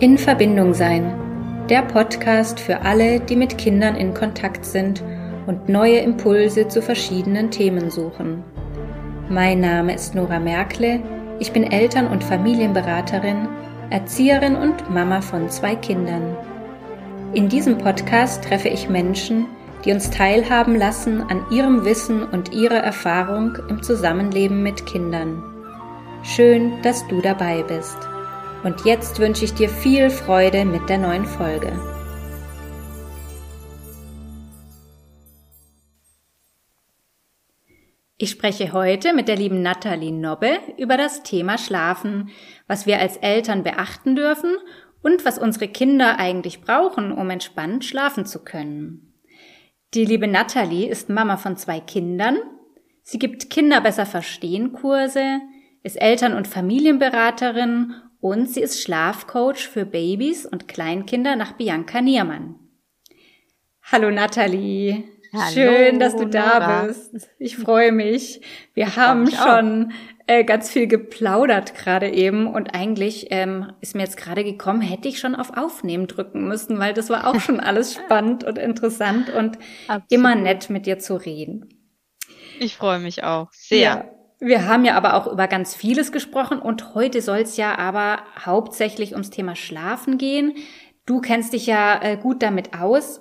In Verbindung sein. Der Podcast für alle, die mit Kindern in Kontakt sind und neue Impulse zu verschiedenen Themen suchen. Mein Name ist Nora Merkle. Ich bin Eltern- und Familienberaterin, Erzieherin und Mama von zwei Kindern. In diesem Podcast treffe ich Menschen, die uns teilhaben lassen an ihrem Wissen und ihrer Erfahrung im Zusammenleben mit Kindern. Schön, dass du dabei bist. Und jetzt wünsche ich dir viel Freude mit der neuen Folge. Ich spreche heute mit der lieben Nathalie Nobbe über das Thema Schlafen, was wir als Eltern beachten dürfen und was unsere Kinder eigentlich brauchen, um entspannt schlafen zu können. Die liebe Nathalie ist Mama von zwei Kindern. Sie gibt Kinder besser verstehen Kurse, ist Eltern- und Familienberaterin und sie ist Schlafcoach für Babys und Kleinkinder nach Bianca Niermann. Hallo Nathalie. Hallo, Schön, dass du da Nora. bist. Ich freue mich. Wir haben schon äh, ganz viel geplaudert gerade eben und eigentlich ähm, ist mir jetzt gerade gekommen, hätte ich schon auf Aufnehmen drücken müssen, weil das war auch schon alles spannend und interessant und Absolut. immer nett mit dir zu reden. Ich freue mich auch sehr. Ja. Wir haben ja aber auch über ganz vieles gesprochen und heute soll es ja aber hauptsächlich ums Thema Schlafen gehen. Du kennst dich ja äh, gut damit aus.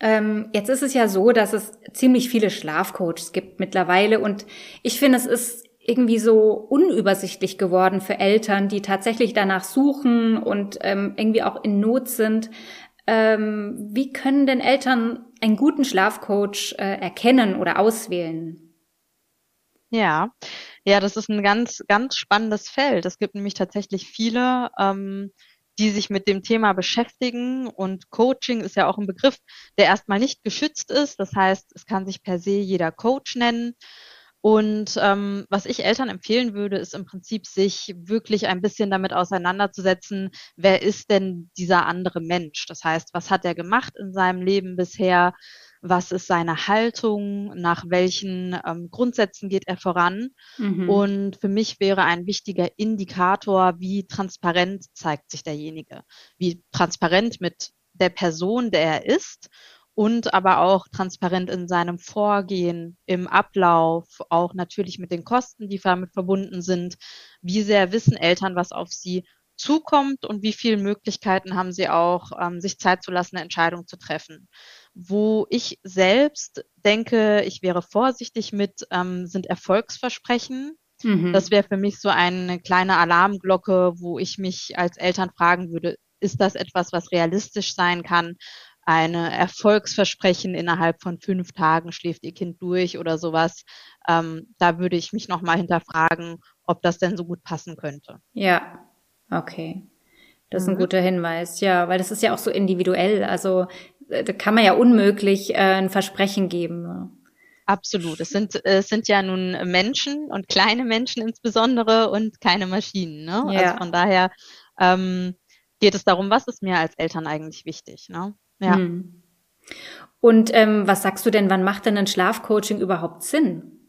Ähm, jetzt ist es ja so, dass es ziemlich viele Schlafcoaches gibt mittlerweile und ich finde, es ist irgendwie so unübersichtlich geworden für Eltern, die tatsächlich danach suchen und ähm, irgendwie auch in Not sind. Ähm, wie können denn Eltern einen guten Schlafcoach äh, erkennen oder auswählen? Ja, ja, das ist ein ganz, ganz spannendes Feld. Es gibt nämlich tatsächlich viele, ähm, die sich mit dem Thema beschäftigen und Coaching ist ja auch ein Begriff, der erstmal nicht geschützt ist. Das heißt, es kann sich per se jeder Coach nennen. Und ähm, was ich Eltern empfehlen würde, ist im Prinzip, sich wirklich ein bisschen damit auseinanderzusetzen, wer ist denn dieser andere Mensch? Das heißt, was hat er gemacht in seinem Leben bisher? Was ist seine Haltung, nach welchen ähm, Grundsätzen geht er voran. Mhm. Und für mich wäre ein wichtiger Indikator, wie transparent zeigt sich derjenige, wie transparent mit der Person, der er ist und aber auch transparent in seinem Vorgehen, im Ablauf, auch natürlich mit den Kosten, die damit verbunden sind. Wie sehr wissen Eltern, was auf sie zukommt und wie viele Möglichkeiten haben sie auch, ähm, sich Zeit zu lassen, eine Entscheidung zu treffen. Wo ich selbst denke, ich wäre vorsichtig mit, ähm, sind Erfolgsversprechen. Mhm. Das wäre für mich so eine kleine Alarmglocke, wo ich mich als Eltern fragen würde, ist das etwas, was realistisch sein kann? Eine Erfolgsversprechen innerhalb von fünf Tagen schläft ihr Kind durch oder sowas. Ähm, da würde ich mich nochmal hinterfragen, ob das denn so gut passen könnte. Ja, okay. Das ist ein mhm. guter Hinweis, ja, weil das ist ja auch so individuell. Also da kann man ja unmöglich äh, ein Versprechen geben. Ne? Absolut. Es sind, es sind ja nun Menschen und kleine Menschen insbesondere und keine Maschinen. Ne? Ja. Also von daher ähm, geht es darum, was ist mir als Eltern eigentlich wichtig. Ne? Ja. Hm. Und ähm, was sagst du denn, wann macht denn ein Schlafcoaching überhaupt Sinn?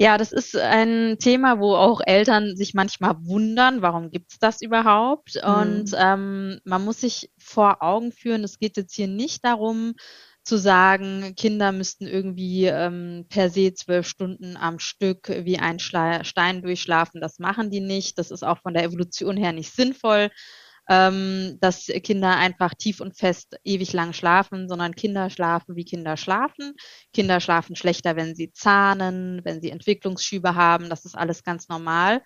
Ja, das ist ein Thema, wo auch Eltern sich manchmal wundern, warum gibt's das überhaupt? Mhm. Und ähm, man muss sich vor Augen führen, es geht jetzt hier nicht darum, zu sagen, Kinder müssten irgendwie ähm, per se zwölf Stunden am Stück wie ein Schla Stein durchschlafen. Das machen die nicht. Das ist auch von der Evolution her nicht sinnvoll ähm, dass Kinder einfach tief und fest ewig lang schlafen, sondern Kinder schlafen, wie Kinder schlafen. Kinder schlafen schlechter, wenn sie zahnen, wenn sie Entwicklungsschübe haben. Das ist alles ganz normal.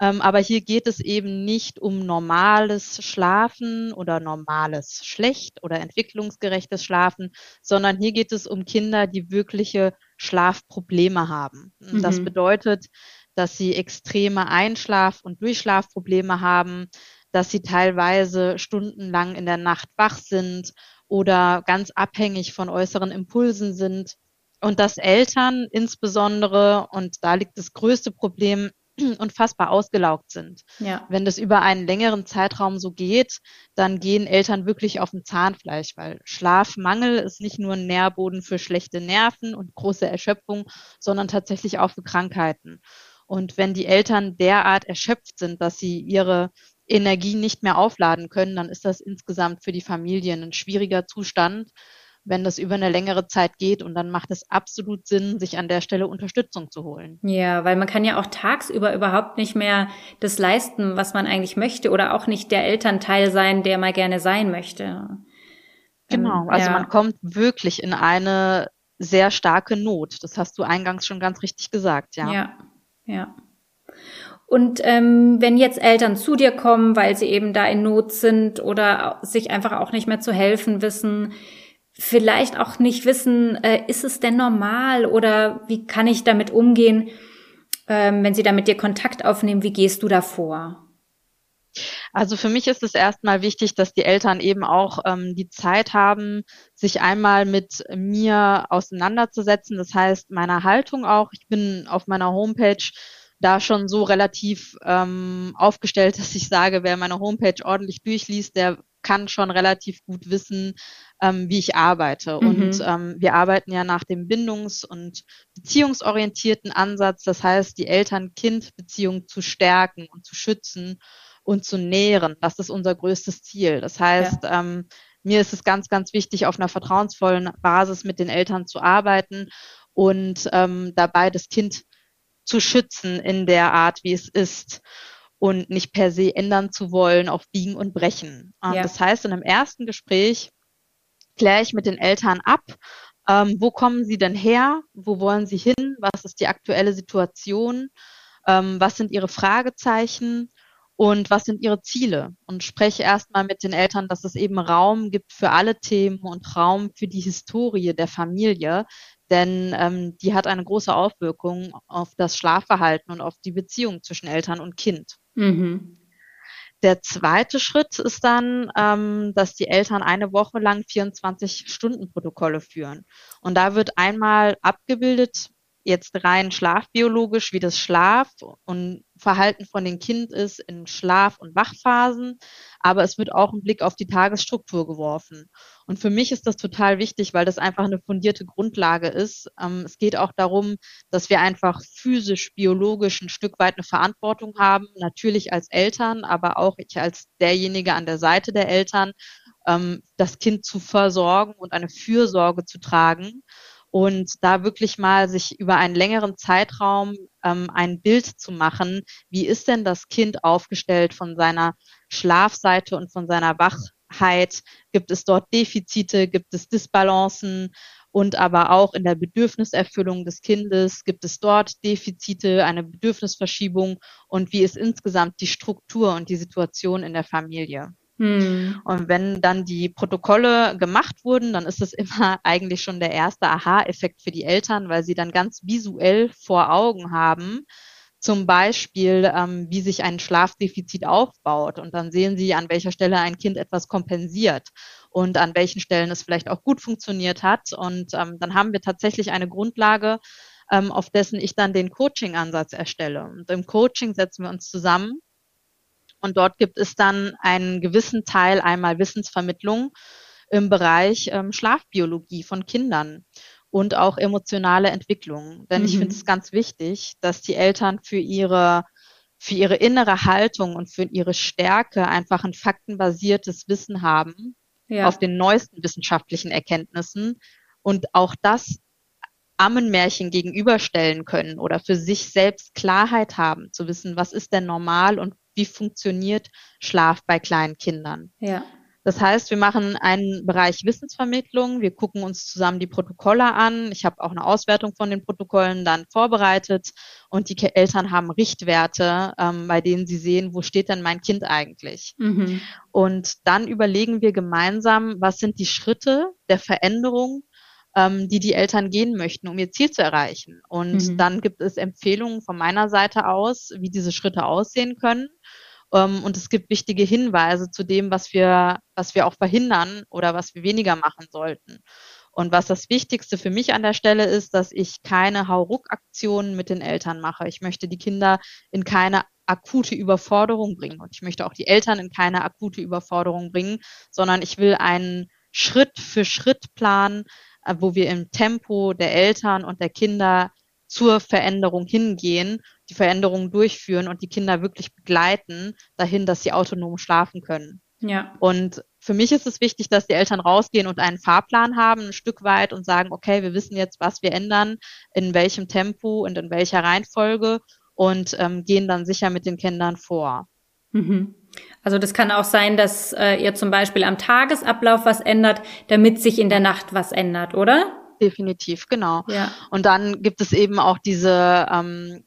Ähm, aber hier geht es eben nicht um normales Schlafen oder normales schlecht oder entwicklungsgerechtes Schlafen, sondern hier geht es um Kinder, die wirkliche Schlafprobleme haben. Mhm. Das bedeutet, dass sie extreme Einschlaf- und Durchschlafprobleme haben, dass sie teilweise stundenlang in der Nacht wach sind oder ganz abhängig von äußeren Impulsen sind. Und dass Eltern insbesondere, und da liegt das größte Problem, unfassbar ausgelaugt sind. Ja. Wenn das über einen längeren Zeitraum so geht, dann gehen Eltern wirklich auf dem Zahnfleisch, weil Schlafmangel ist nicht nur ein Nährboden für schlechte Nerven und große Erschöpfung, sondern tatsächlich auch für Krankheiten. Und wenn die Eltern derart erschöpft sind, dass sie ihre Energie nicht mehr aufladen können, dann ist das insgesamt für die Familien ein schwieriger Zustand, wenn das über eine längere Zeit geht. Und dann macht es absolut Sinn, sich an der Stelle Unterstützung zu holen. Ja, weil man kann ja auch tagsüber überhaupt nicht mehr das leisten, was man eigentlich möchte oder auch nicht der Elternteil sein, der mal gerne sein möchte. Genau, ähm, also ja. man kommt wirklich in eine sehr starke Not. Das hast du eingangs schon ganz richtig gesagt, ja. Ja, ja. Und ähm, wenn jetzt Eltern zu dir kommen, weil sie eben da in Not sind oder sich einfach auch nicht mehr zu helfen wissen, vielleicht auch nicht wissen, äh, ist es denn normal oder wie kann ich damit umgehen, ähm, wenn sie da mit dir Kontakt aufnehmen, wie gehst du da vor? Also für mich ist es erstmal wichtig, dass die Eltern eben auch ähm, die Zeit haben, sich einmal mit mir auseinanderzusetzen. Das heißt, meiner Haltung auch. Ich bin auf meiner Homepage da schon so relativ ähm, aufgestellt, dass ich sage, wer meine Homepage ordentlich durchliest, der kann schon relativ gut wissen, ähm, wie ich arbeite. Mhm. Und ähm, wir arbeiten ja nach dem bindungs- und beziehungsorientierten Ansatz. Das heißt, die Eltern-Kind-Beziehung zu stärken und zu schützen und zu nähren. Das ist unser größtes Ziel. Das heißt, ja. ähm, mir ist es ganz, ganz wichtig, auf einer vertrauensvollen Basis mit den Eltern zu arbeiten und ähm, dabei das Kind zu schützen in der Art, wie es ist und nicht per se ändern zu wollen auf Biegen und Brechen. Ähm, ja. Das heißt, in einem ersten Gespräch kläre ich mit den Eltern ab, ähm, wo kommen sie denn her, wo wollen sie hin, was ist die aktuelle Situation, ähm, was sind ihre Fragezeichen und was sind ihre Ziele und spreche erstmal mit den Eltern, dass es eben Raum gibt für alle Themen und Raum für die Historie der Familie, denn ähm, die hat eine große Auswirkung auf das Schlafverhalten und auf die Beziehung zwischen Eltern und Kind. Mhm. Der zweite Schritt ist dann, ähm, dass die Eltern eine Woche lang 24-Stunden-Protokolle führen. Und da wird einmal abgebildet, jetzt rein schlafbiologisch, wie das Schlaf und Verhalten von den Kind ist in Schlaf- und Wachphasen, aber es wird auch ein Blick auf die Tagesstruktur geworfen. Und für mich ist das total wichtig, weil das einfach eine fundierte Grundlage ist. Ähm, es geht auch darum, dass wir einfach physisch, biologisch ein Stück weit eine Verantwortung haben, natürlich als Eltern, aber auch ich als derjenige an der Seite der Eltern, ähm, das Kind zu versorgen und eine Fürsorge zu tragen und da wirklich mal sich über einen längeren Zeitraum ähm, ein Bild zu machen, wie ist denn das Kind aufgestellt von seiner Schlafseite und von seiner Wachheit? Gibt es dort Defizite? Gibt es Disbalancen? Und aber auch in der Bedürfniserfüllung des Kindes gibt es dort Defizite, eine Bedürfnisverschiebung und wie ist insgesamt die Struktur und die Situation in der Familie? Hm. Und wenn dann die Protokolle gemacht wurden, dann ist es immer eigentlich schon der erste Aha-Effekt für die Eltern, weil sie dann ganz visuell vor Augen haben, zum Beispiel, ähm, wie sich ein Schlafdefizit aufbaut. Und dann sehen sie, an welcher Stelle ein Kind etwas kompensiert und an welchen Stellen es vielleicht auch gut funktioniert hat. Und ähm, dann haben wir tatsächlich eine Grundlage, ähm, auf dessen ich dann den Coaching-Ansatz erstelle. Und im Coaching setzen wir uns zusammen und dort gibt es dann einen gewissen Teil einmal Wissensvermittlung im Bereich ähm, Schlafbiologie von Kindern und auch emotionale Entwicklung. Denn mhm. ich finde es ganz wichtig, dass die Eltern für ihre für ihre innere Haltung und für ihre Stärke einfach ein faktenbasiertes Wissen haben ja. auf den neuesten wissenschaftlichen Erkenntnissen und auch das Ammenmärchen gegenüberstellen können oder für sich selbst Klarheit haben, zu wissen, was ist denn normal und wie funktioniert Schlaf bei kleinen Kindern. Ja. Das heißt, wir machen einen Bereich Wissensvermittlung. Wir gucken uns zusammen die Protokolle an. Ich habe auch eine Auswertung von den Protokollen dann vorbereitet und die Eltern haben Richtwerte, ähm, bei denen sie sehen, wo steht denn mein Kind eigentlich. Mhm. Und dann überlegen wir gemeinsam, was sind die Schritte der Veränderung, ähm, die die Eltern gehen möchten, um ihr Ziel zu erreichen. Und mhm. dann gibt es Empfehlungen von meiner Seite aus, wie diese Schritte aussehen können. Ähm, und es gibt wichtige Hinweise zu dem, was wir, was wir auch verhindern oder was wir weniger machen sollten. Und was das Wichtigste für mich an der Stelle ist, dass ich keine Hauruck-Aktionen mit den Eltern mache. Ich möchte die Kinder in keine akute Überforderung bringen und ich möchte auch die Eltern in keine akute Überforderung bringen, sondern ich will einen Schritt für Schritt Plan wo wir im Tempo der Eltern und der Kinder zur Veränderung hingehen, die Veränderungen durchführen und die Kinder wirklich begleiten dahin, dass sie autonom schlafen können. Ja. Und für mich ist es wichtig, dass die Eltern rausgehen und einen Fahrplan haben, ein Stück weit und sagen, okay, wir wissen jetzt, was wir ändern, in welchem Tempo und in welcher Reihenfolge und ähm, gehen dann sicher mit den Kindern vor. Mhm. Also das kann auch sein, dass äh, ihr zum Beispiel am Tagesablauf was ändert, damit sich in der Nacht was ändert, oder? Definitiv, genau. Ja. Und dann gibt es eben auch diese ähm,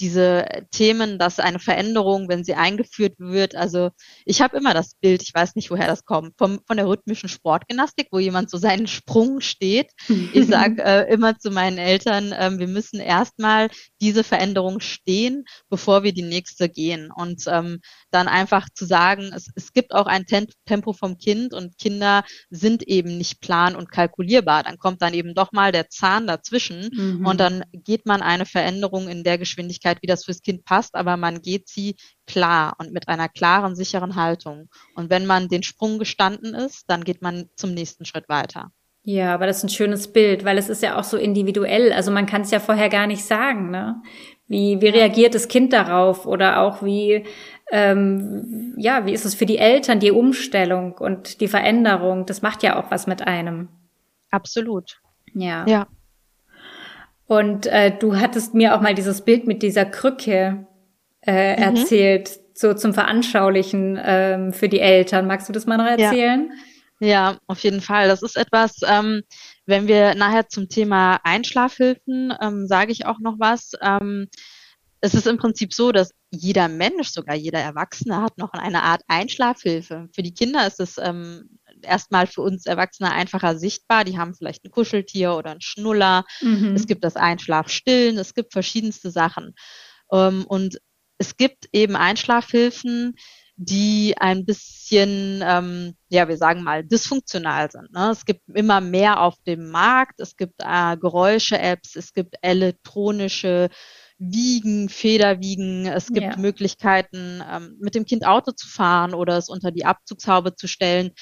diese Themen, dass eine Veränderung, wenn sie eingeführt wird, also ich habe immer das Bild, ich weiß nicht, woher das kommt, vom, von der rhythmischen Sportgymnastik, wo jemand so seinen Sprung steht. Ich sage äh, immer zu meinen Eltern, äh, wir müssen erstmal diese Veränderung stehen, bevor wir die nächste gehen. Und ähm, dann einfach zu sagen, es, es gibt auch ein Tempo vom Kind und Kinder sind eben nicht plan und kalkulierbar. Dann kommt dann eben doch mal der Zahn dazwischen mhm. und dann geht man eine Veränderung in der Geschwindigkeit Möglichkeit, wie das fürs Kind passt, aber man geht sie klar und mit einer klaren, sicheren Haltung. Und wenn man den Sprung gestanden ist, dann geht man zum nächsten Schritt weiter. Ja, aber das ist ein schönes Bild, weil es ist ja auch so individuell. Also man kann es ja vorher gar nicht sagen, ne? Wie, wie reagiert das Kind darauf? Oder auch wie, ähm, ja, wie ist es für die Eltern, die Umstellung und die Veränderung? Das macht ja auch was mit einem. Absolut. Ja. Ja. Und äh, du hattest mir auch mal dieses Bild mit dieser Krücke äh, mhm. erzählt, so zum Veranschaulichen ähm, für die Eltern. Magst du das mal noch erzählen? Ja, ja auf jeden Fall. Das ist etwas, ähm, wenn wir nachher zum Thema Einschlafhilfen, ähm, sage ich auch noch was. Ähm, es ist im Prinzip so, dass jeder Mensch, sogar jeder Erwachsene, hat noch eine Art Einschlafhilfe. Für die Kinder ist es ähm, erstmal für uns Erwachsene einfacher sichtbar. Die haben vielleicht ein Kuscheltier oder ein Schnuller. Mhm. Es gibt das Einschlafstillen. Es gibt verschiedenste Sachen. Ähm, und es gibt eben Einschlafhilfen, die ein bisschen, ähm, ja, wir sagen mal, dysfunktional sind. Ne? Es gibt immer mehr auf dem Markt. Es gibt äh, Geräusche-Apps. Es gibt elektronische Wiegen, Federwiegen. Es gibt ja. Möglichkeiten, ähm, mit dem Kind Auto zu fahren oder es unter die Abzugshaube zu stellen.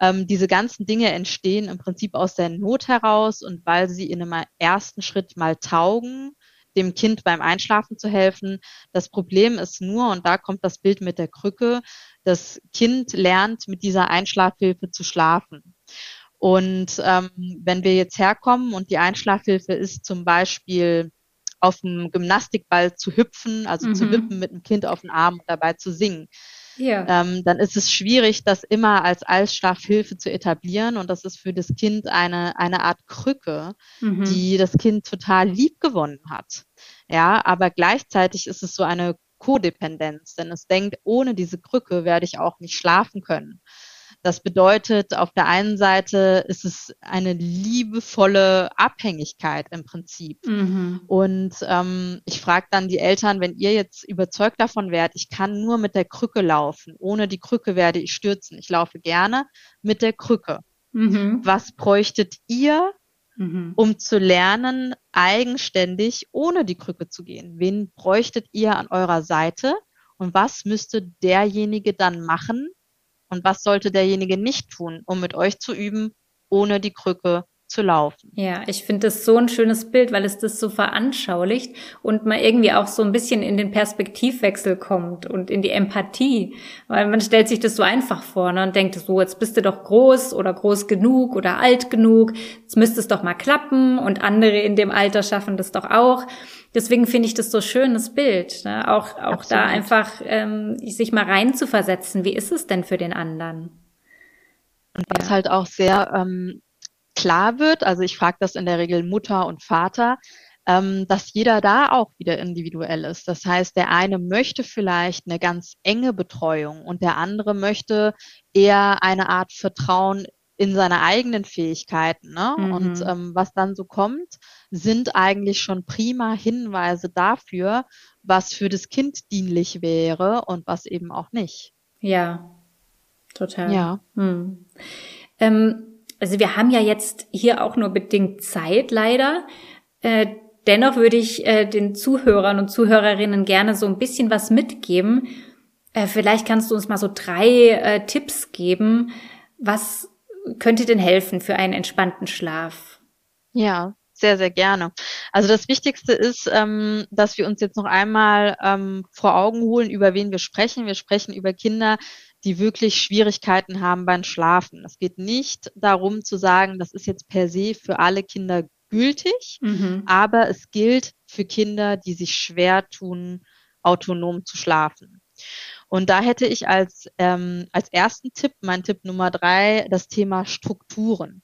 Ähm, diese ganzen Dinge entstehen im Prinzip aus der Not heraus und weil sie in einem ersten Schritt mal taugen, dem Kind beim Einschlafen zu helfen. Das Problem ist nur, und da kommt das Bild mit der Krücke, das Kind lernt mit dieser Einschlafhilfe zu schlafen. Und ähm, wenn wir jetzt herkommen und die Einschlafhilfe ist zum Beispiel auf dem Gymnastikball zu hüpfen, also mhm. zu wippen mit dem Kind auf den Arm und dabei zu singen, ja. ähm, dann ist es schwierig, das immer als Allschlafhilfe zu etablieren. Und das ist für das Kind eine, eine Art Krücke, mhm. die das Kind total lieb gewonnen hat. Ja, aber gleichzeitig ist es so eine Kodependenz, denn es denkt, ohne diese Krücke werde ich auch nicht schlafen können. Das bedeutet, auf der einen Seite ist es eine liebevolle Abhängigkeit im Prinzip. Mhm. Und ähm, ich frage dann die Eltern, wenn ihr jetzt überzeugt davon wärt, ich kann nur mit der Krücke laufen, ohne die Krücke werde ich stürzen. Ich laufe gerne mit der Krücke. Mhm. Was bräuchtet ihr, mhm. um zu lernen, eigenständig ohne die Krücke zu gehen? Wen bräuchtet ihr an eurer Seite? Und was müsste derjenige dann machen, und was sollte derjenige nicht tun, um mit euch zu üben, ohne die Krücke zu laufen. Ja, ich finde das so ein schönes Bild, weil es das so veranschaulicht und man irgendwie auch so ein bisschen in den Perspektivwechsel kommt und in die Empathie, weil man stellt sich das so einfach vor ne, und denkt so, jetzt bist du doch groß oder groß genug oder alt genug, jetzt müsste es doch mal klappen und andere in dem Alter schaffen das doch auch deswegen finde ich das so schönes Bild, ne? auch, auch da einfach ähm, sich mal reinzuversetzen. Wie ist es denn für den anderen? Und was ja. halt auch sehr ähm, klar wird, also ich frage das in der Regel Mutter und Vater, ähm, dass jeder da auch wieder individuell ist. Das heißt, der eine möchte vielleicht eine ganz enge Betreuung und der andere möchte eher eine Art Vertrauen in seine eigenen Fähigkeiten. Ne? Mhm. Und ähm, was dann so kommt, sind eigentlich schon prima Hinweise dafür, was für das Kind dienlich wäre und was eben auch nicht. Ja, total. Ja. Hm. Ähm, also wir haben ja jetzt hier auch nur bedingt Zeit, leider. Äh, dennoch würde ich äh, den Zuhörern und Zuhörerinnen gerne so ein bisschen was mitgeben. Äh, vielleicht kannst du uns mal so drei Tipps geben, was könnte denn helfen für einen entspannten Schlaf? Ja, sehr, sehr gerne. Also das Wichtigste ist, ähm, dass wir uns jetzt noch einmal ähm, vor Augen holen, über wen wir sprechen. Wir sprechen über Kinder, die wirklich Schwierigkeiten haben beim Schlafen. Es geht nicht darum zu sagen, das ist jetzt per se für alle Kinder gültig, mhm. aber es gilt für Kinder, die sich schwer tun, autonom zu schlafen. Und da hätte ich als, ähm, als ersten Tipp, mein Tipp Nummer drei, das Thema Strukturen.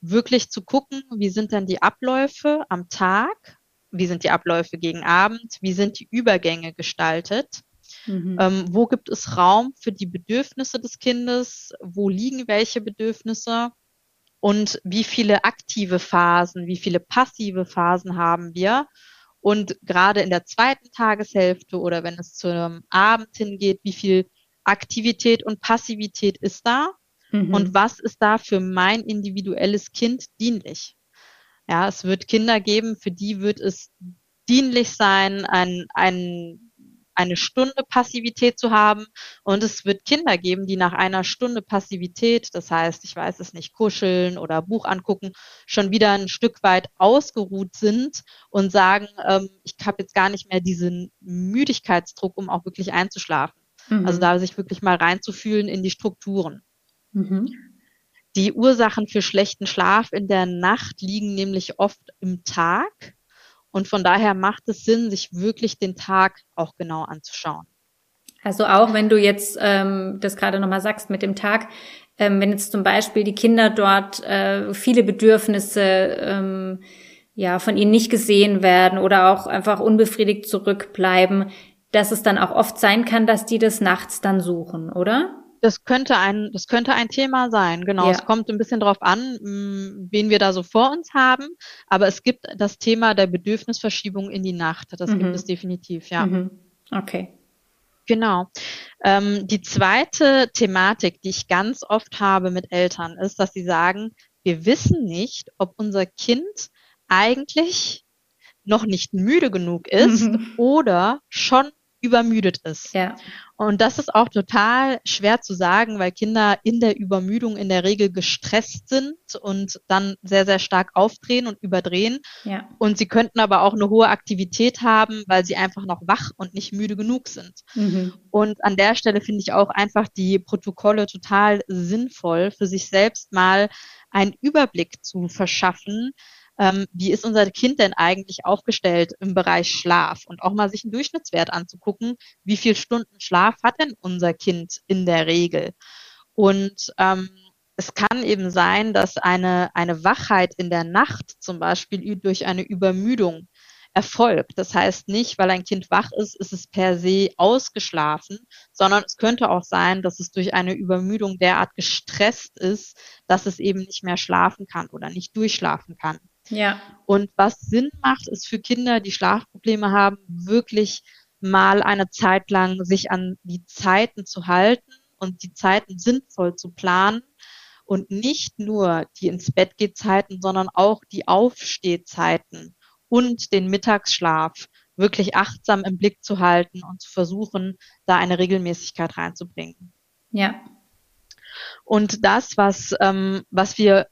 Wirklich zu gucken, wie sind denn die Abläufe am Tag, wie sind die Abläufe gegen Abend, wie sind die Übergänge gestaltet, mhm. ähm, wo gibt es Raum für die Bedürfnisse des Kindes, wo liegen welche Bedürfnisse und wie viele aktive Phasen, wie viele passive Phasen haben wir und gerade in der zweiten Tageshälfte oder wenn es zum Abend hingeht, wie viel Aktivität und Passivität ist da? Mhm. Und was ist da für mein individuelles Kind dienlich? Ja, es wird Kinder geben, für die wird es dienlich sein, ein, ein eine Stunde Passivität zu haben. Und es wird Kinder geben, die nach einer Stunde Passivität, das heißt, ich weiß es nicht, kuscheln oder Buch angucken, schon wieder ein Stück weit ausgeruht sind und sagen, ähm, ich habe jetzt gar nicht mehr diesen Müdigkeitsdruck, um auch wirklich einzuschlafen. Mhm. Also da sich wirklich mal reinzufühlen in die Strukturen. Mhm. Die Ursachen für schlechten Schlaf in der Nacht liegen nämlich oft im Tag. Und von daher macht es Sinn, sich wirklich den Tag auch genau anzuschauen. Also auch wenn du jetzt ähm, das gerade nochmal sagst mit dem Tag, ähm, wenn jetzt zum Beispiel die Kinder dort äh, viele Bedürfnisse ähm, ja von ihnen nicht gesehen werden oder auch einfach unbefriedigt zurückbleiben, dass es dann auch oft sein kann, dass die das nachts dann suchen, oder? Das könnte ein, das könnte ein Thema sein, genau. Ja. Es kommt ein bisschen drauf an, mm, wen wir da so vor uns haben. Aber es gibt das Thema der Bedürfnisverschiebung in die Nacht. Das mhm. gibt es definitiv, ja. Mhm. Okay. Genau. Ähm, die zweite Thematik, die ich ganz oft habe mit Eltern, ist, dass sie sagen, wir wissen nicht, ob unser Kind eigentlich noch nicht müde genug ist mhm. oder schon übermüdet ist. Ja. Und das ist auch total schwer zu sagen, weil Kinder in der Übermüdung in der Regel gestresst sind und dann sehr, sehr stark aufdrehen und überdrehen. Ja. Und sie könnten aber auch eine hohe Aktivität haben, weil sie einfach noch wach und nicht müde genug sind. Mhm. Und an der Stelle finde ich auch einfach die Protokolle total sinnvoll, für sich selbst mal einen Überblick zu verschaffen, ähm, wie ist unser Kind denn eigentlich aufgestellt im Bereich Schlaf und auch mal sich einen Durchschnittswert anzugucken, wie viel Stunden Schlaf hat denn unser Kind in der Regel. Und ähm, es kann eben sein, dass eine, eine Wachheit in der Nacht zum Beispiel durch eine Übermüdung erfolgt. Das heißt nicht, weil ein Kind wach ist, ist es per se ausgeschlafen, sondern es könnte auch sein, dass es durch eine Übermüdung derart gestresst ist, dass es eben nicht mehr schlafen kann oder nicht durchschlafen kann. Ja. Und was Sinn macht, ist für Kinder, die Schlafprobleme haben, wirklich mal eine Zeit lang sich an die Zeiten zu halten und die Zeiten sinnvoll zu planen und nicht nur die ins Bett geht Zeiten, sondern auch die Aufstehzeiten und den Mittagsschlaf wirklich achtsam im Blick zu halten und zu versuchen, da eine Regelmäßigkeit reinzubringen. Ja. Und das, was, ähm, was wir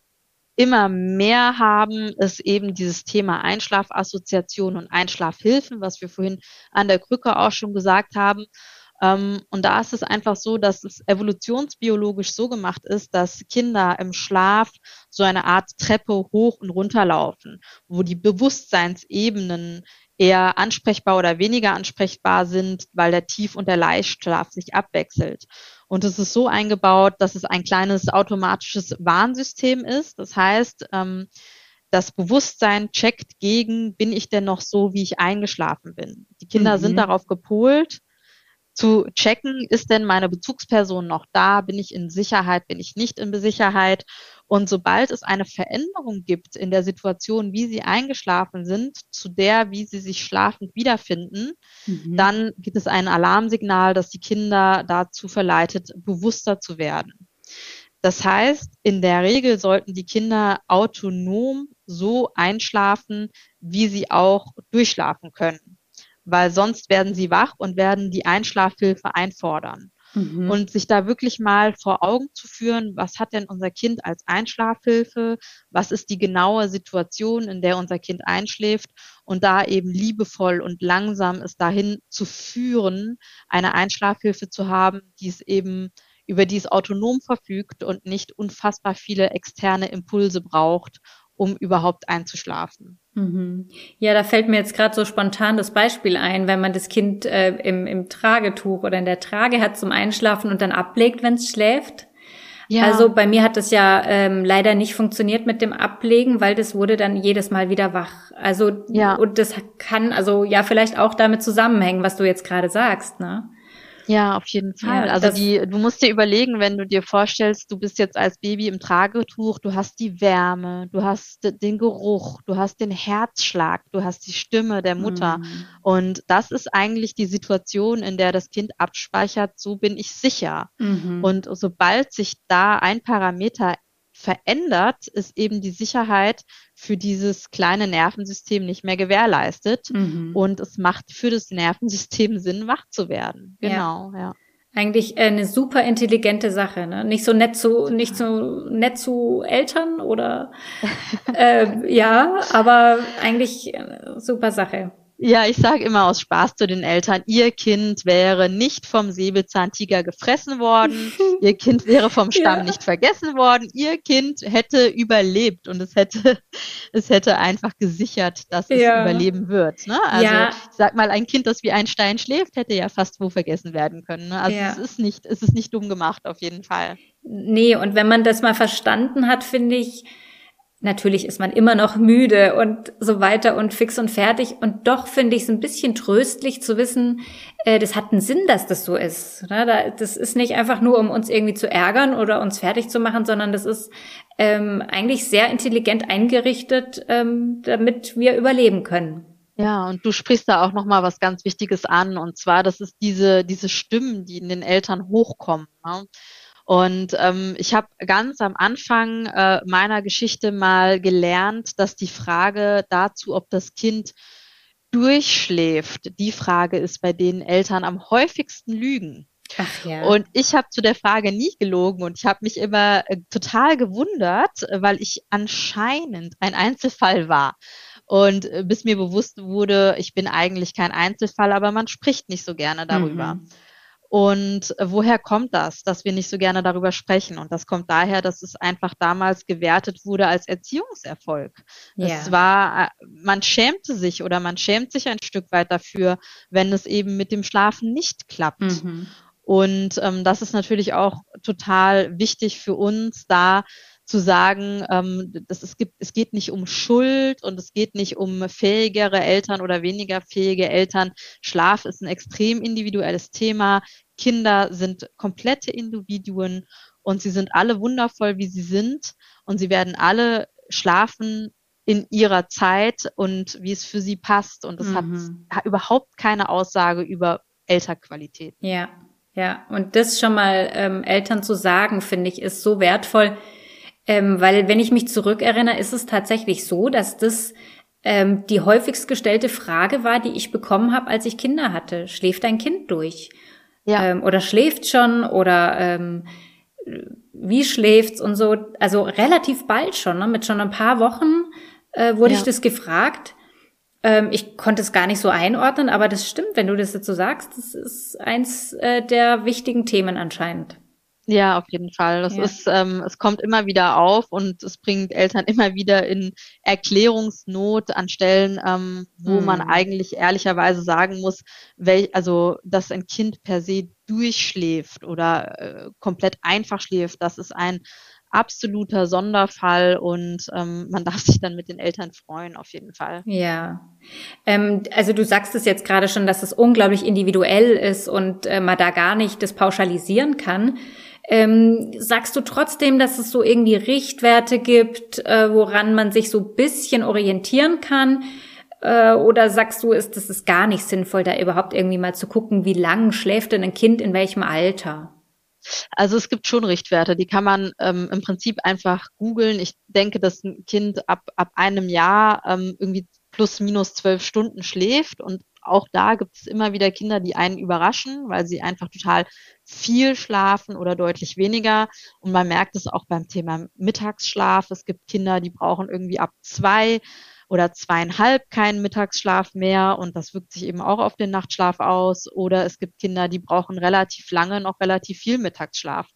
immer mehr haben, ist eben dieses Thema Einschlafassoziation und Einschlafhilfen, was wir vorhin an der Krücke auch schon gesagt haben. Ähm, und da ist es einfach so, dass es evolutionsbiologisch so gemacht ist, dass Kinder im Schlaf so eine Art Treppe hoch und runter laufen, wo die Bewusstseinsebenen eher ansprechbar oder weniger ansprechbar sind, weil der Tief- und der Leichtschlaf sich abwechselt. Und es ist so eingebaut, dass es ein kleines automatisches Warnsystem ist. Das heißt, ähm, das Bewusstsein checkt gegen, bin ich denn noch so, wie ich eingeschlafen bin. Die Kinder mhm. sind darauf gepolt, zu checken, ist denn meine Bezugsperson noch da? Bin ich in Sicherheit? Bin ich nicht in Sicherheit? Und sobald es eine Veränderung gibt in der Situation, wie sie eingeschlafen sind, zu der, wie sie sich schlafend wiederfinden, mhm. dann gibt es ein Alarmsignal, das die Kinder dazu verleitet, bewusster zu werden. Das heißt, in der Regel sollten die Kinder autonom so einschlafen, wie sie auch durchschlafen können weil sonst werden sie wach und werden die Einschlafhilfe einfordern. Mhm. und sich da wirklich mal vor Augen zu führen, was hat denn unser Kind als Einschlafhilfe, was ist die genaue Situation, in der unser Kind einschläft und da eben liebevoll und langsam es dahin zu führen, eine Einschlafhilfe zu haben, die es eben über die es autonom verfügt und nicht unfassbar viele externe Impulse braucht, um überhaupt einzuschlafen. Mhm. Ja, da fällt mir jetzt gerade so spontan das Beispiel ein, wenn man das Kind äh, im, im Tragetuch oder in der Trage hat zum Einschlafen und dann ablegt, wenn es schläft. Ja. Also bei mir hat das ja ähm, leider nicht funktioniert mit dem Ablegen, weil das wurde dann jedes Mal wieder wach. Also ja. und das kann also ja vielleicht auch damit zusammenhängen, was du jetzt gerade sagst, ne? Ja, auf jeden Fall. Ja, also die, du musst dir überlegen, wenn du dir vorstellst, du bist jetzt als Baby im Tragetuch, du hast die Wärme, du hast den Geruch, du hast den Herzschlag, du hast die Stimme der Mutter. Mhm. Und das ist eigentlich die Situation, in der das Kind abspeichert, so bin ich sicher. Mhm. Und sobald sich da ein Parameter verändert, ist eben die Sicherheit für dieses kleine Nervensystem nicht mehr gewährleistet. Mhm. Und es macht für das Nervensystem Sinn, wach zu werden. Genau, ja. ja. Eigentlich eine super intelligente Sache, ne? Nicht so nett zu, nicht so nett zu Eltern oder äh, ja, aber eigentlich super Sache. Ja, ich sage immer aus Spaß zu den Eltern, ihr Kind wäre nicht vom Säbelzahntiger gefressen worden, ihr Kind wäre vom Stamm ja. nicht vergessen worden, ihr Kind hätte überlebt und es hätte, es hätte einfach gesichert, dass es ja. überleben wird. Ne? Also ja. ich sag mal, ein Kind, das wie ein Stein schläft, hätte ja fast wo vergessen werden können. Ne? Also es ist nicht, es ist nicht dumm gemacht, auf jeden Fall. Nee, und wenn man das mal verstanden hat, finde ich, Natürlich ist man immer noch müde und so weiter und fix und fertig. Und doch finde ich es ein bisschen tröstlich zu wissen, äh, das hat einen Sinn, dass das so ist. Ne? Das ist nicht einfach nur, um uns irgendwie zu ärgern oder uns fertig zu machen, sondern das ist ähm, eigentlich sehr intelligent eingerichtet, ähm, damit wir überleben können. Ja, und du sprichst da auch nochmal was ganz Wichtiges an, und zwar, das ist diese, diese Stimmen, die in den Eltern hochkommen. Ne? Und ähm, ich habe ganz am Anfang äh, meiner Geschichte mal gelernt, dass die Frage dazu, ob das Kind durchschläft, die Frage ist bei den Eltern am häufigsten Lügen. Ja. Und ich habe zu der Frage nie gelogen und ich habe mich immer äh, total gewundert, weil ich anscheinend ein Einzelfall war. Und äh, bis mir bewusst wurde, ich bin eigentlich kein Einzelfall, aber man spricht nicht so gerne darüber. Mhm. Und woher kommt das, dass wir nicht so gerne darüber sprechen? Und das kommt daher, dass es einfach damals gewertet wurde als Erziehungserfolg. Ja. Es war, man schämte sich oder man schämt sich ein Stück weit dafür, wenn es eben mit dem Schlafen nicht klappt. Mhm. Und ähm, das ist natürlich auch total wichtig für uns, da zu sagen, ähm, dass es gibt, es geht nicht um Schuld und es geht nicht um fähigere Eltern oder weniger fähige Eltern. Schlaf ist ein extrem individuelles Thema. Kinder sind komplette Individuen und sie sind alle wundervoll, wie sie sind und sie werden alle schlafen in ihrer Zeit und wie es für sie passt und es mhm. hat, überhaupt keine Aussage über Elternqualität. Ja, ja, und das schon mal ähm, Eltern zu sagen, finde ich, ist so wertvoll, ähm, weil wenn ich mich zurückerinnere, ist es tatsächlich so, dass das ähm, die häufigst gestellte Frage war, die ich bekommen habe, als ich Kinder hatte. Schläft dein Kind durch? Ja. Ähm, oder schläft schon? Oder ähm, wie schläft's und so? Also relativ bald schon, ne? mit schon ein paar Wochen äh, wurde ja. ich das gefragt. Ähm, ich konnte es gar nicht so einordnen, aber das stimmt, wenn du das jetzt so sagst. Das ist eins äh, der wichtigen Themen anscheinend. Ja, auf jeden Fall. Das ja. ist, ähm, es kommt immer wieder auf und es bringt Eltern immer wieder in Erklärungsnot an Stellen, ähm, wo hm. man eigentlich ehrlicherweise sagen muss, wel, also dass ein Kind per se durchschläft oder äh, komplett einfach schläft, das ist ein absoluter Sonderfall und ähm, man darf sich dann mit den Eltern freuen, auf jeden Fall. Ja. Ähm, also du sagst es jetzt gerade schon, dass es unglaublich individuell ist und äh, man da gar nicht das pauschalisieren kann. Ähm, sagst du trotzdem, dass es so irgendwie Richtwerte gibt, äh, woran man sich so bisschen orientieren kann? Äh, oder sagst du, ist es ist gar nicht sinnvoll, da überhaupt irgendwie mal zu gucken, wie lang schläft denn ein Kind in welchem Alter? Also es gibt schon Richtwerte, die kann man ähm, im Prinzip einfach googeln. Ich denke, dass ein Kind ab, ab einem Jahr ähm, irgendwie plus minus zwölf Stunden schläft und auch da gibt es immer wieder Kinder, die einen überraschen, weil sie einfach total viel schlafen oder deutlich weniger. Und man merkt es auch beim Thema Mittagsschlaf. Es gibt Kinder, die brauchen irgendwie ab zwei oder zweieinhalb keinen Mittagsschlaf mehr und das wirkt sich eben auch auf den Nachtschlaf aus. Oder es gibt Kinder, die brauchen relativ lange noch relativ viel Mittagsschlaf.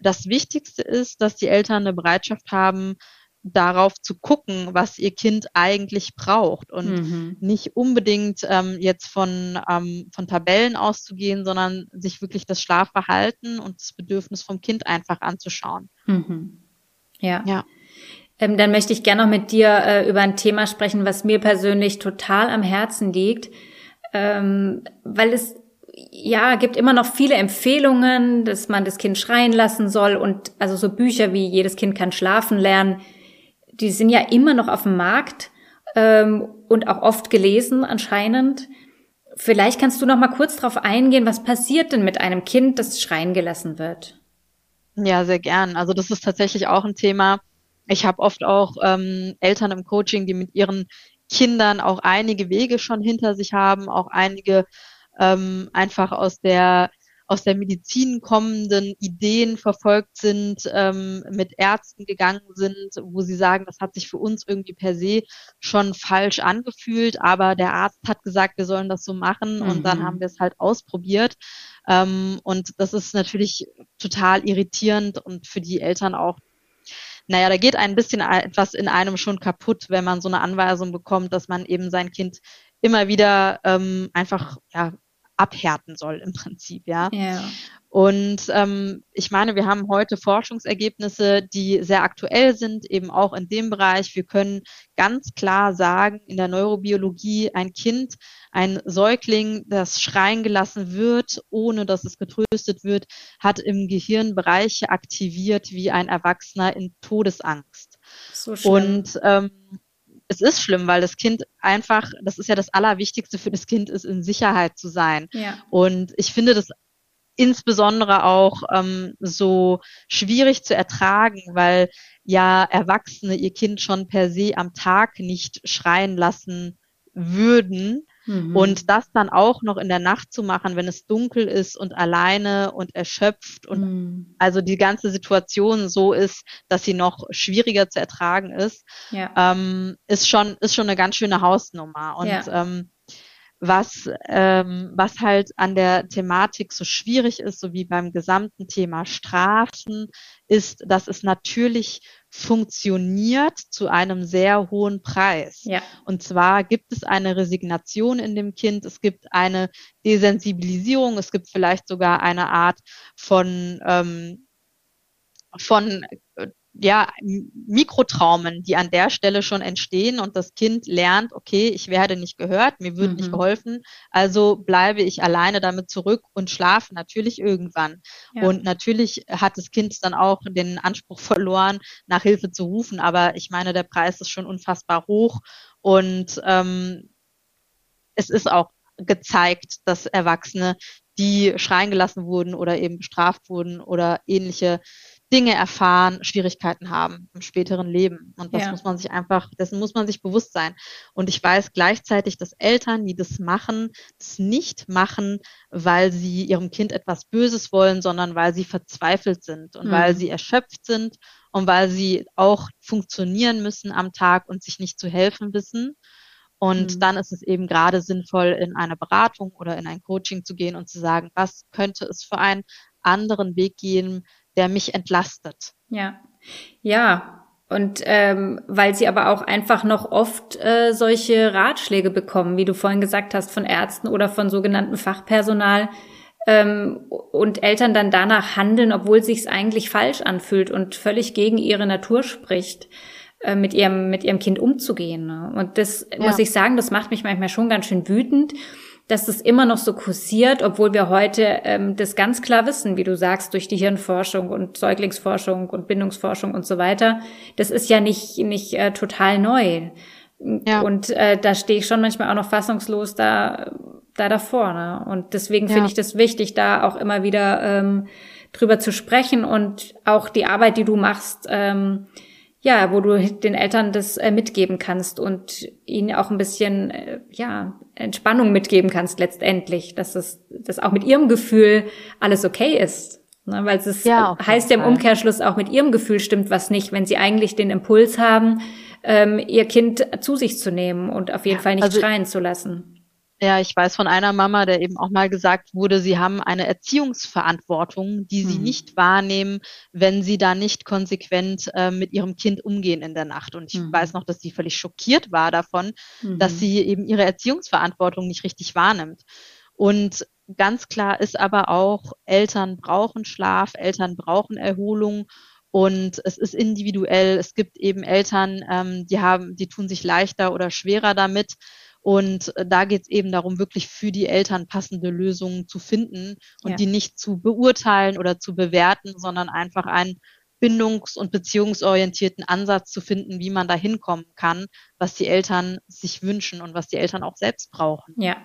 Das Wichtigste ist, dass die Eltern eine Bereitschaft haben, darauf zu gucken, was ihr Kind eigentlich braucht und mhm. nicht unbedingt ähm, jetzt von, ähm, von Tabellen auszugehen, sondern sich wirklich das Schlafverhalten und das Bedürfnis vom Kind einfach anzuschauen. Mhm. Ja. ja. Ähm, dann möchte ich gerne noch mit dir äh, über ein Thema sprechen, was mir persönlich total am Herzen liegt, ähm, weil es ja gibt immer noch viele Empfehlungen, dass man das Kind schreien lassen soll und also so Bücher wie jedes Kind kann schlafen lernen, die sind ja immer noch auf dem Markt ähm, und auch oft gelesen anscheinend. Vielleicht kannst du noch mal kurz darauf eingehen, was passiert denn mit einem Kind, das schreien gelassen wird? Ja, sehr gern. Also das ist tatsächlich auch ein Thema, ich habe oft auch ähm, Eltern im Coaching, die mit ihren Kindern auch einige Wege schon hinter sich haben, auch einige ähm, einfach aus der aus der Medizin kommenden Ideen verfolgt sind, ähm, mit Ärzten gegangen sind, wo sie sagen, das hat sich für uns irgendwie per se schon falsch angefühlt, aber der Arzt hat gesagt, wir sollen das so machen mhm. und dann mhm. haben wir es halt ausprobiert. Ähm, und das ist natürlich total irritierend und für die Eltern auch naja, da geht ein bisschen etwas in einem schon kaputt, wenn man so eine Anweisung bekommt, dass man eben sein Kind immer wieder ähm, einfach ja, abhärten soll im Prinzip, ja. ja. Und ähm, ich meine, wir haben heute Forschungsergebnisse, die sehr aktuell sind, eben auch in dem Bereich. Wir können ganz klar sagen, in der Neurobiologie, ein Kind, ein Säugling, das schreien gelassen wird, ohne dass es getröstet wird, hat im Gehirn Bereiche aktiviert wie ein Erwachsener in Todesangst. So schlimm. Und ähm, es ist schlimm, weil das Kind einfach, das ist ja das Allerwichtigste für das Kind, ist in Sicherheit zu sein. Ja. Und ich finde das insbesondere auch ähm, so schwierig zu ertragen, weil ja Erwachsene ihr Kind schon per se am Tag nicht schreien lassen würden. Mhm. Und das dann auch noch in der Nacht zu machen, wenn es dunkel ist und alleine und erschöpft und mhm. also die ganze Situation so ist, dass sie noch schwieriger zu ertragen ist, ja. ähm, ist schon ist schon eine ganz schöne Hausnummer. Und ja. ähm, was, ähm, was halt an der Thematik so schwierig ist, so wie beim gesamten Thema Strafen, ist, dass es natürlich funktioniert zu einem sehr hohen Preis. Ja. Und zwar gibt es eine Resignation in dem Kind, es gibt eine Desensibilisierung, es gibt vielleicht sogar eine Art von ähm, von äh, ja, Mikrotraumen, die an der Stelle schon entstehen und das Kind lernt, okay, ich werde nicht gehört, mir wird mhm. nicht geholfen, also bleibe ich alleine damit zurück und schlafe natürlich irgendwann. Ja. Und natürlich hat das Kind dann auch den Anspruch verloren, nach Hilfe zu rufen, aber ich meine, der Preis ist schon unfassbar hoch und ähm, es ist auch gezeigt, dass Erwachsene, die schreien gelassen wurden oder eben bestraft wurden oder ähnliche Dinge erfahren, Schwierigkeiten haben im späteren Leben. Und das ja. muss man sich einfach, dessen muss man sich bewusst sein. Und ich weiß gleichzeitig, dass Eltern, die das machen, das nicht machen, weil sie ihrem Kind etwas Böses wollen, sondern weil sie verzweifelt sind und mhm. weil sie erschöpft sind und weil sie auch funktionieren müssen am Tag und sich nicht zu helfen wissen. Und mhm. dann ist es eben gerade sinnvoll, in eine Beratung oder in ein Coaching zu gehen und zu sagen, was könnte es für einen anderen Weg geben, der mich entlastet. Ja, ja. Und ähm, weil sie aber auch einfach noch oft äh, solche Ratschläge bekommen, wie du vorhin gesagt hast, von Ärzten oder von sogenannten Fachpersonal ähm, und Eltern dann danach handeln, obwohl sich's eigentlich falsch anfühlt und völlig gegen ihre Natur spricht äh, mit ihrem mit ihrem Kind umzugehen. Ne? Und das ja. muss ich sagen, das macht mich manchmal schon ganz schön wütend, dass das immer noch so kursiert, obwohl wir heute ähm, das ganz klar wissen, wie du sagst, durch die Hirnforschung und Säuglingsforschung und Bindungsforschung und so weiter. Das ist ja nicht, nicht äh, total neu. Ja. Und äh, da stehe ich schon manchmal auch noch fassungslos da, da davor. Ne? Und deswegen ja. finde ich das wichtig, da auch immer wieder ähm, drüber zu sprechen und auch die Arbeit, die du machst, ähm, ja, wo du den Eltern das äh, mitgeben kannst und ihnen auch ein bisschen, äh, ja, Entspannung mitgeben kannst letztendlich, dass es, dass auch mit ihrem Gefühl alles okay ist. Ne, weil es ja, heißt ja im Umkehrschluss auch mit ihrem Gefühl stimmt was nicht, wenn sie eigentlich den Impuls haben, ähm, ihr Kind zu sich zu nehmen und auf jeden Fall nicht also, schreien zu lassen. Ja, ich weiß von einer Mama, der eben auch mal gesagt wurde, sie haben eine Erziehungsverantwortung, die sie mhm. nicht wahrnehmen, wenn sie da nicht konsequent äh, mit ihrem Kind umgehen in der Nacht. Und ich mhm. weiß noch, dass sie völlig schockiert war davon, mhm. dass sie eben ihre Erziehungsverantwortung nicht richtig wahrnimmt. Und ganz klar ist aber auch, Eltern brauchen Schlaf, Eltern brauchen Erholung. Und es ist individuell. Es gibt eben Eltern, ähm, die haben, die tun sich leichter oder schwerer damit. Und äh, da geht es eben darum, wirklich für die Eltern passende Lösungen zu finden und ja. die nicht zu beurteilen oder zu bewerten, sondern einfach einen bindungs- und beziehungsorientierten Ansatz zu finden, wie man da hinkommen kann, was die Eltern sich wünschen und was die Eltern auch selbst brauchen. Ja,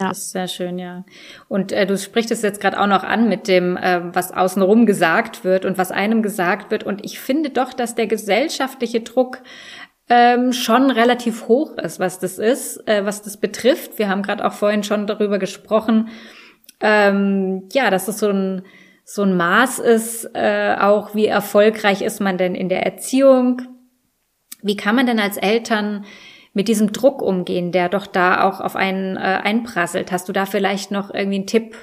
ja. Das ist sehr schön, ja. Und äh, du sprichst es jetzt gerade auch noch an mit dem, äh, was außenrum gesagt wird und was einem gesagt wird. Und ich finde doch, dass der gesellschaftliche Druck ähm, schon relativ hoch ist, was das ist, äh, was das betrifft. Wir haben gerade auch vorhin schon darüber gesprochen, ähm, ja, dass es so ein so ein Maß ist, äh, auch wie erfolgreich ist man denn in der Erziehung? Wie kann man denn als Eltern mit diesem Druck umgehen, der doch da auch auf einen äh, einprasselt? Hast du da vielleicht noch irgendwie einen Tipp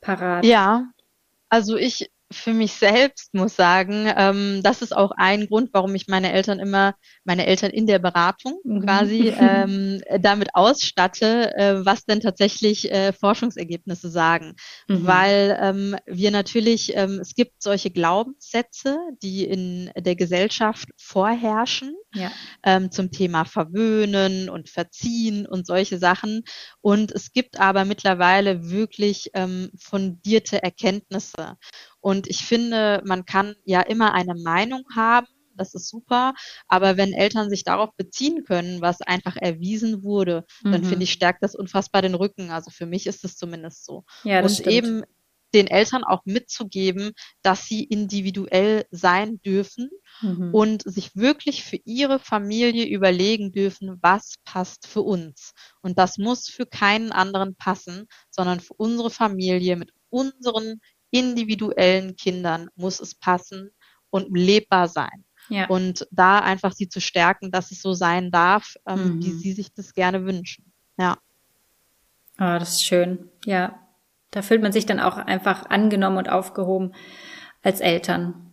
parat? Ja, also ich für mich selbst muss sagen, ähm, das ist auch ein Grund, warum ich meine Eltern immer, meine Eltern in der Beratung mhm. quasi ähm, damit ausstatte, äh, was denn tatsächlich äh, Forschungsergebnisse sagen. Mhm. Weil ähm, wir natürlich, ähm, es gibt solche Glaubenssätze, die in der Gesellschaft vorherrschen ja. ähm, zum Thema Verwöhnen und Verziehen und solche Sachen. Und es gibt aber mittlerweile wirklich ähm, fundierte Erkenntnisse. Und ich finde, man kann ja immer eine Meinung haben, das ist super. Aber wenn Eltern sich darauf beziehen können, was einfach erwiesen wurde, mhm. dann finde ich, stärkt das unfassbar den Rücken. Also für mich ist es zumindest so. Ja, Und stimmt. eben den Eltern auch mitzugeben, dass sie individuell sein dürfen mhm. und sich wirklich für ihre Familie überlegen dürfen, was passt für uns. Und das muss für keinen anderen passen, sondern für unsere Familie mit unseren individuellen Kindern muss es passen und lebbar sein. Ja. Und da einfach sie zu stärken, dass es so sein darf, ähm, mhm. wie sie sich das gerne wünschen. Ja. Ah, oh, das ist schön. Ja. Da fühlt man sich dann auch einfach angenommen und aufgehoben als Eltern.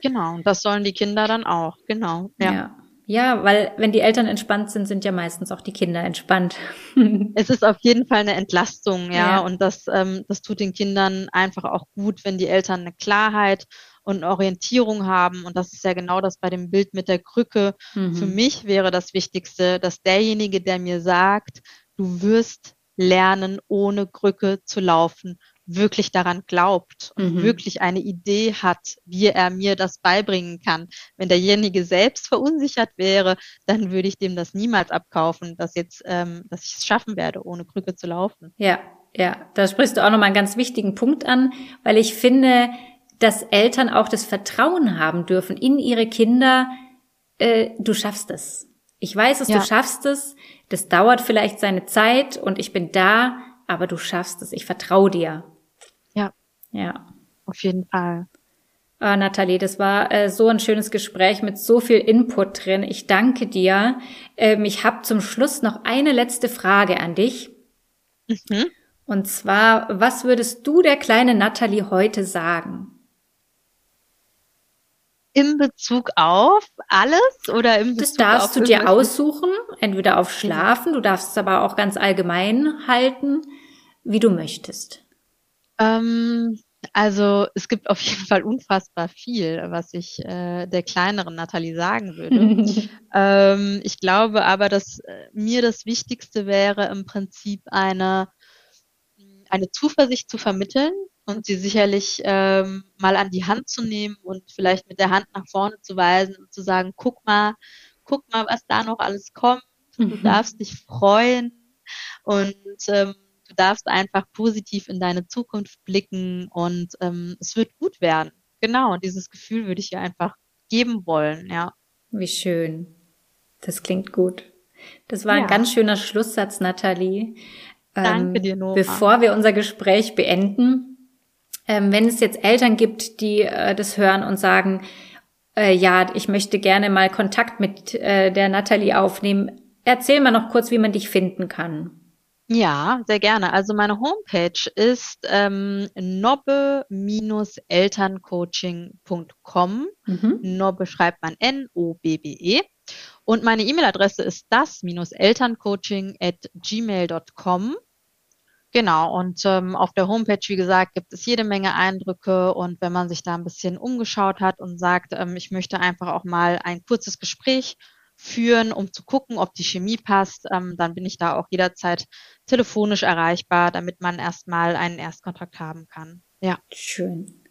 Genau, und das sollen die Kinder dann auch, genau. Ja. ja. Ja, weil wenn die Eltern entspannt sind, sind ja meistens auch die Kinder entspannt. es ist auf jeden Fall eine Entlastung, ja, ja. und das, ähm, das tut den Kindern einfach auch gut, wenn die Eltern eine Klarheit und eine Orientierung haben. Und das ist ja genau das bei dem Bild mit der Krücke. Mhm. Für mich wäre das Wichtigste, dass derjenige, der mir sagt, du wirst lernen, ohne Krücke zu laufen, wirklich daran glaubt und mhm. wirklich eine Idee hat, wie er mir das beibringen kann. Wenn derjenige selbst verunsichert wäre, dann würde ich dem das niemals abkaufen, dass jetzt, ähm, dass ich es schaffen werde, ohne Krücke zu laufen. Ja, ja, da sprichst du auch nochmal einen ganz wichtigen Punkt an, weil ich finde, dass Eltern auch das Vertrauen haben dürfen in ihre Kinder, äh, du schaffst es. Ich weiß es, ja. du schaffst es. Das dauert vielleicht seine Zeit und ich bin da, aber du schaffst es. Ich vertraue dir. Ja. Auf jeden Fall. Ah, Nathalie, das war äh, so ein schönes Gespräch mit so viel Input drin. Ich danke dir. Ähm, ich habe zum Schluss noch eine letzte Frage an dich. Mhm. Und zwar, was würdest du der kleinen Nathalie heute sagen? In Bezug auf alles oder im Bezug Das darfst auf du dir aussuchen, entweder auf Schlafen, du darfst es aber auch ganz allgemein halten, wie du möchtest. Ähm, also es gibt auf jeden Fall unfassbar viel, was ich äh, der kleineren Nathalie sagen würde. ähm, ich glaube aber, dass äh, mir das Wichtigste wäre im Prinzip eine, eine Zuversicht zu vermitteln und sie sicherlich ähm, mal an die Hand zu nehmen und vielleicht mit der Hand nach vorne zu weisen und zu sagen, guck mal, guck mal, was da noch alles kommt. Du mhm. darfst dich freuen und ähm, du darfst einfach positiv in deine Zukunft blicken und ähm, es wird gut werden. Genau, und dieses Gefühl würde ich ihr einfach geben wollen, ja. Wie schön. Das klingt gut. Das war Ja. ein ganz schöner Schlusssatz, Nathalie. Danke dir, Nora. Bevor wir unser Gespräch beenden, ähm, wenn es jetzt Eltern gibt, die äh, das hören und sagen, äh, ja, ich möchte gerne mal Kontakt mit äh, der Nathalie aufnehmen, erzähl mal noch kurz, wie man dich finden kann. Ja, sehr gerne. Also meine Homepage ist ähm, nobbe-elterncoaching.com. Mhm. Nobbe schreibt man N-O-B-B-E. Und meine E-Mail-Adresse ist das-elterncoaching at gmail.com. Genau, und ähm, auf der Homepage, wie gesagt, gibt es jede Menge Eindrücke und wenn man sich da ein bisschen umgeschaut hat und sagt, ähm, ich möchte einfach auch mal ein kurzes Gespräch führen, um zu gucken, ob die Chemie passt, ähm, dann bin ich da auch jederzeit telefonisch erreichbar, damit man erstmal einen Erstkontakt haben kann. Ja. Schön.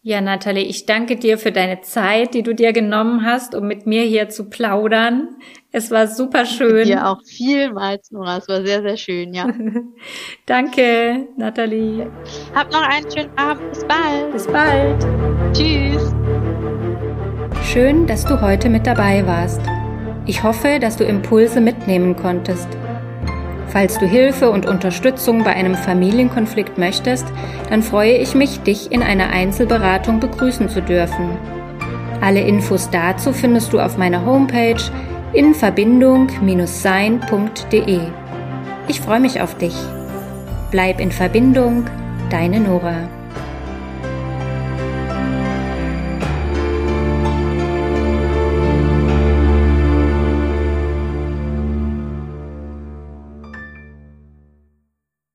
Ja, Nathalie, ich danke dir für deine Zeit, die du dir genommen hast, um mit mir hier zu plaudern. Es war super schön. Dir auch vielmals, Nora. Es war sehr, sehr schön, ja. Danke, Nathalie. Habt noch einen schönen Abend. Bis bald. Bis bald. Tschüss. Schön, dass du heute mit dabei warst. Ich hoffe, dass du Impulse mitnehmen konntest. Falls du Hilfe und Unterstützung bei einem Familienkonflikt möchtest, dann freue ich mich, dich in einer Einzelberatung begrüßen zu dürfen. Alle Infos dazu findest du auf meiner Homepage in verbindung-sein.de. Ich freue mich auf dich. Bleib in Verbindung, deine Nora.